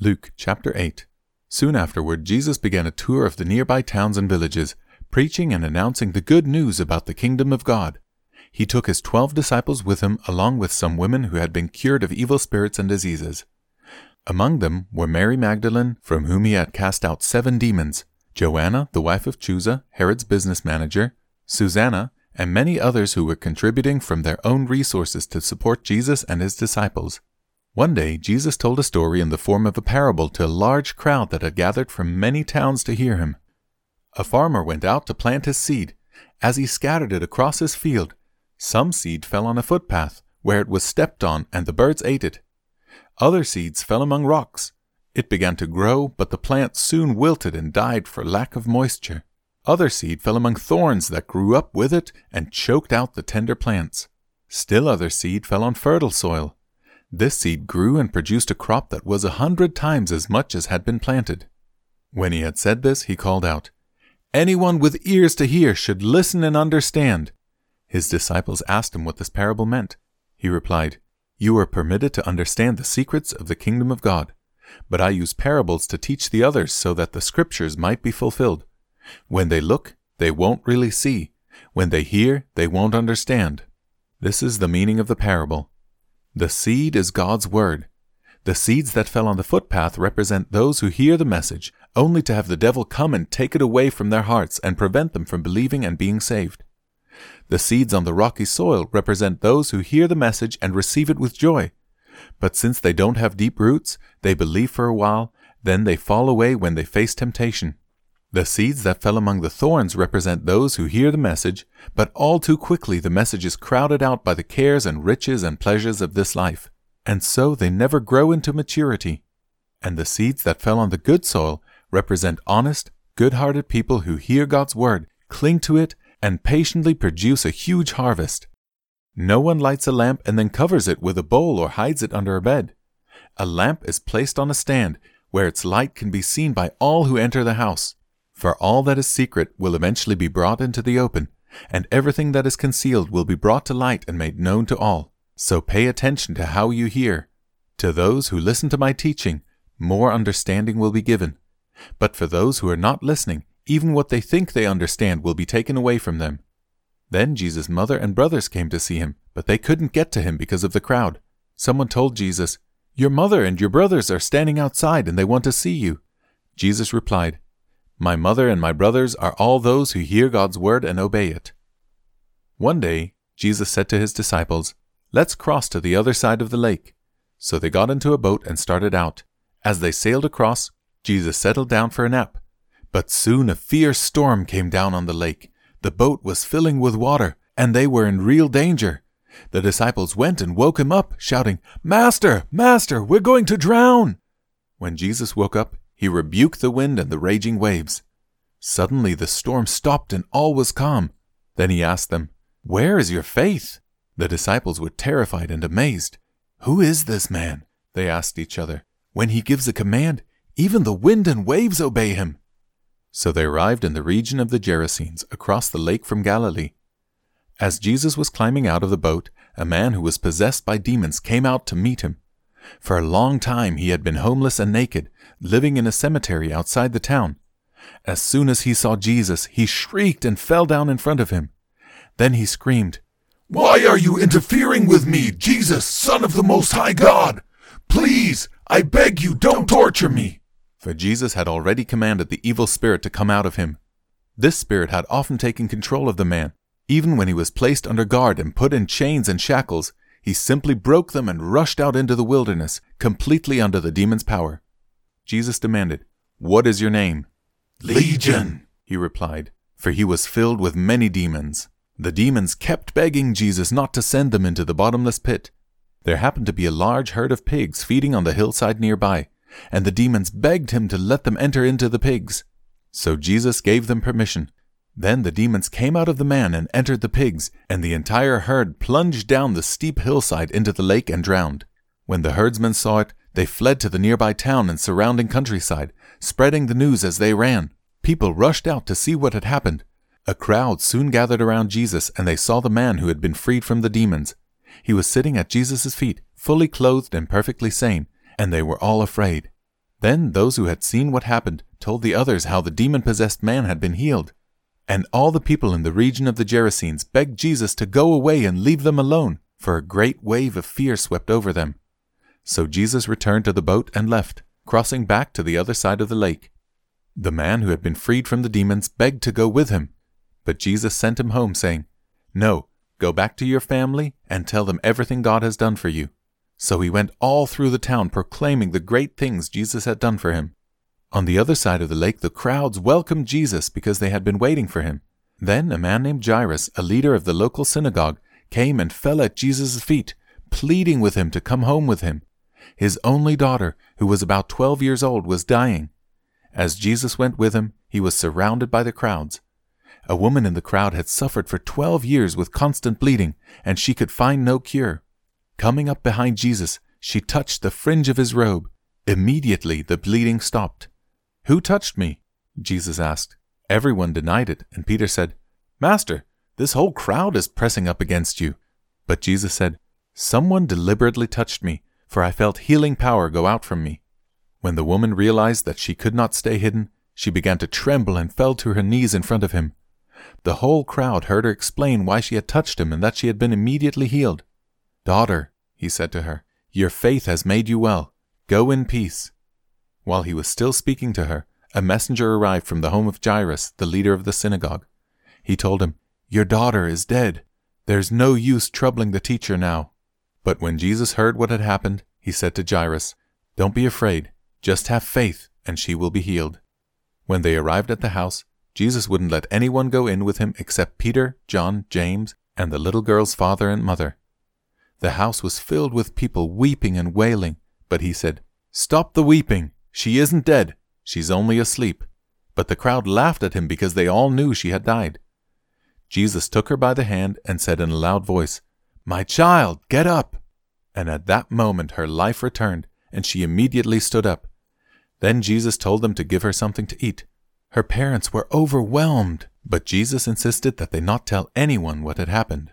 Luke chapter 8. Soon afterward, Jesus began a tour of the nearby towns and villages, preaching and announcing the good news about the kingdom of God. He took his twelve disciples with him, along with some women who had been cured of evil spirits and diseases. Among them were Mary Magdalene, from whom he had cast out seven demons, Joanna, the wife of Chuza, Herod's business manager, Susanna, and many others who were contributing from their own resources to support Jesus and his disciples. One day, Jesus told a story in the form of a parable to a large crowd that had gathered from many towns to hear him. A farmer went out to plant his seed. As he scattered it across his field, some seed fell on a footpath, where it was stepped on, and the birds ate it. Other seeds fell among rocks. It began to grow, but the plant soon wilted and died for lack of moisture. Other seed fell among thorns that grew up with it and choked out the tender plants. Still other seed fell on fertile soil. This seed grew and produced a crop that was a hundred times as much as had been planted. When he had said this, he called out, Anyone with ears to hear should listen and understand. His disciples asked him what this parable meant. He replied, You are permitted to understand the secrets of the kingdom of God, but I use parables to teach the others so that the scriptures might be fulfilled. When they look, they won't really see. When they hear, they won't understand. This is the meaning of the parable. The seed is God's word. The seeds that fell on the footpath represent those who hear the message, only to have the devil come and take it away from their hearts and prevent them from believing and being saved. The seeds on the rocky soil represent those who hear the message and receive it with joy. But since they don't have deep roots, they believe for a while, then they fall away when they face temptation. The seeds that fell among the thorns represent those who hear the message, but all too quickly the message is crowded out by the cares and riches and pleasures of this life, and so they never grow into maturity. And the seeds that fell on the good soil represent honest, good hearted people who hear God's word, cling to it, and patiently produce a huge harvest. No one lights a lamp and then covers it with a bowl or hides it under a bed. A lamp is placed on a stand where its light can be seen by all who enter the house. For all that is secret will eventually be brought into the open, and everything that is concealed will be brought to light and made known to all. So pay attention to how you hear. To those who listen to my teaching, more understanding will be given. But for those who are not listening, even what they think they understand will be taken away from them. Then Jesus' mother and brothers came to see him, but they couldn't get to him because of the crowd. Someone told Jesus, Your mother and your brothers are standing outside and they want to see you. Jesus replied, my mother and my brothers are all those who hear God's word and obey it. One day, Jesus said to his disciples, Let's cross to the other side of the lake. So they got into a boat and started out. As they sailed across, Jesus settled down for a nap. But soon a fierce storm came down on the lake. The boat was filling with water, and they were in real danger. The disciples went and woke him up, shouting, Master, Master, we're going to drown! When Jesus woke up, he rebuked the wind and the raging waves. Suddenly the storm stopped and all was calm. Then he asked them, Where is your faith? The disciples were terrified and amazed. Who is this man? They asked each other. When he gives a command, even the wind and waves obey him. So they arrived in the region of the Gerasenes, across the lake from Galilee. As Jesus was climbing out of the boat, a man who was possessed by demons came out to meet him. For a long time he had been homeless and naked, living in a cemetery outside the town. As soon as he saw Jesus, he shrieked and fell down in front of him. Then he screamed, Why are you interfering with me, Jesus, Son of the Most High God? Please, I beg you, don't torture me. For Jesus had already commanded the evil spirit to come out of him. This spirit had often taken control of the man. Even when he was placed under guard and put in chains and shackles, he simply broke them and rushed out into the wilderness, completely under the demon's power. Jesus demanded, What is your name? Legion, he replied, for he was filled with many demons. The demons kept begging Jesus not to send them into the bottomless pit. There happened to be a large herd of pigs feeding on the hillside nearby, and the demons begged him to let them enter into the pigs. So Jesus gave them permission. Then the demons came out of the man and entered the pigs, and the entire herd plunged down the steep hillside into the lake and drowned. When the herdsmen saw it, they fled to the nearby town and surrounding countryside, spreading the news as they ran. People rushed out to see what had happened. A crowd soon gathered around Jesus, and they saw the man who had been freed from the demons. He was sitting at Jesus' feet, fully clothed and perfectly sane, and they were all afraid. Then those who had seen what happened told the others how the demon possessed man had been healed. And all the people in the region of the Gerasenes begged Jesus to go away and leave them alone, for a great wave of fear swept over them. So Jesus returned to the boat and left, crossing back to the other side of the lake. The man who had been freed from the demons begged to go with him, but Jesus sent him home, saying, No, go back to your family and tell them everything God has done for you. So he went all through the town proclaiming the great things Jesus had done for him. On the other side of the lake, the crowds welcomed Jesus because they had been waiting for him. Then a man named Jairus, a leader of the local synagogue, came and fell at Jesus' feet, pleading with him to come home with him. His only daughter, who was about twelve years old, was dying. As Jesus went with him, he was surrounded by the crowds. A woman in the crowd had suffered for twelve years with constant bleeding, and she could find no cure. Coming up behind Jesus, she touched the fringe of his robe. Immediately the bleeding stopped. Who touched me? Jesus asked. Everyone denied it, and Peter said, Master, this whole crowd is pressing up against you. But Jesus said, Someone deliberately touched me, for I felt healing power go out from me. When the woman realized that she could not stay hidden, she began to tremble and fell to her knees in front of him. The whole crowd heard her explain why she had touched him and that she had been immediately healed. Daughter, he said to her, your faith has made you well. Go in peace. While he was still speaking to her, a messenger arrived from the home of Jairus, the leader of the synagogue. He told him, Your daughter is dead. There's no use troubling the teacher now. But when Jesus heard what had happened, he said to Jairus, Don't be afraid. Just have faith, and she will be healed. When they arrived at the house, Jesus wouldn't let anyone go in with him except Peter, John, James, and the little girl's father and mother. The house was filled with people weeping and wailing, but he said, Stop the weeping! She isn't dead. She's only asleep. But the crowd laughed at him because they all knew she had died. Jesus took her by the hand and said in a loud voice, My child, get up! And at that moment her life returned, and she immediately stood up. Then Jesus told them to give her something to eat. Her parents were overwhelmed, but Jesus insisted that they not tell anyone what had happened.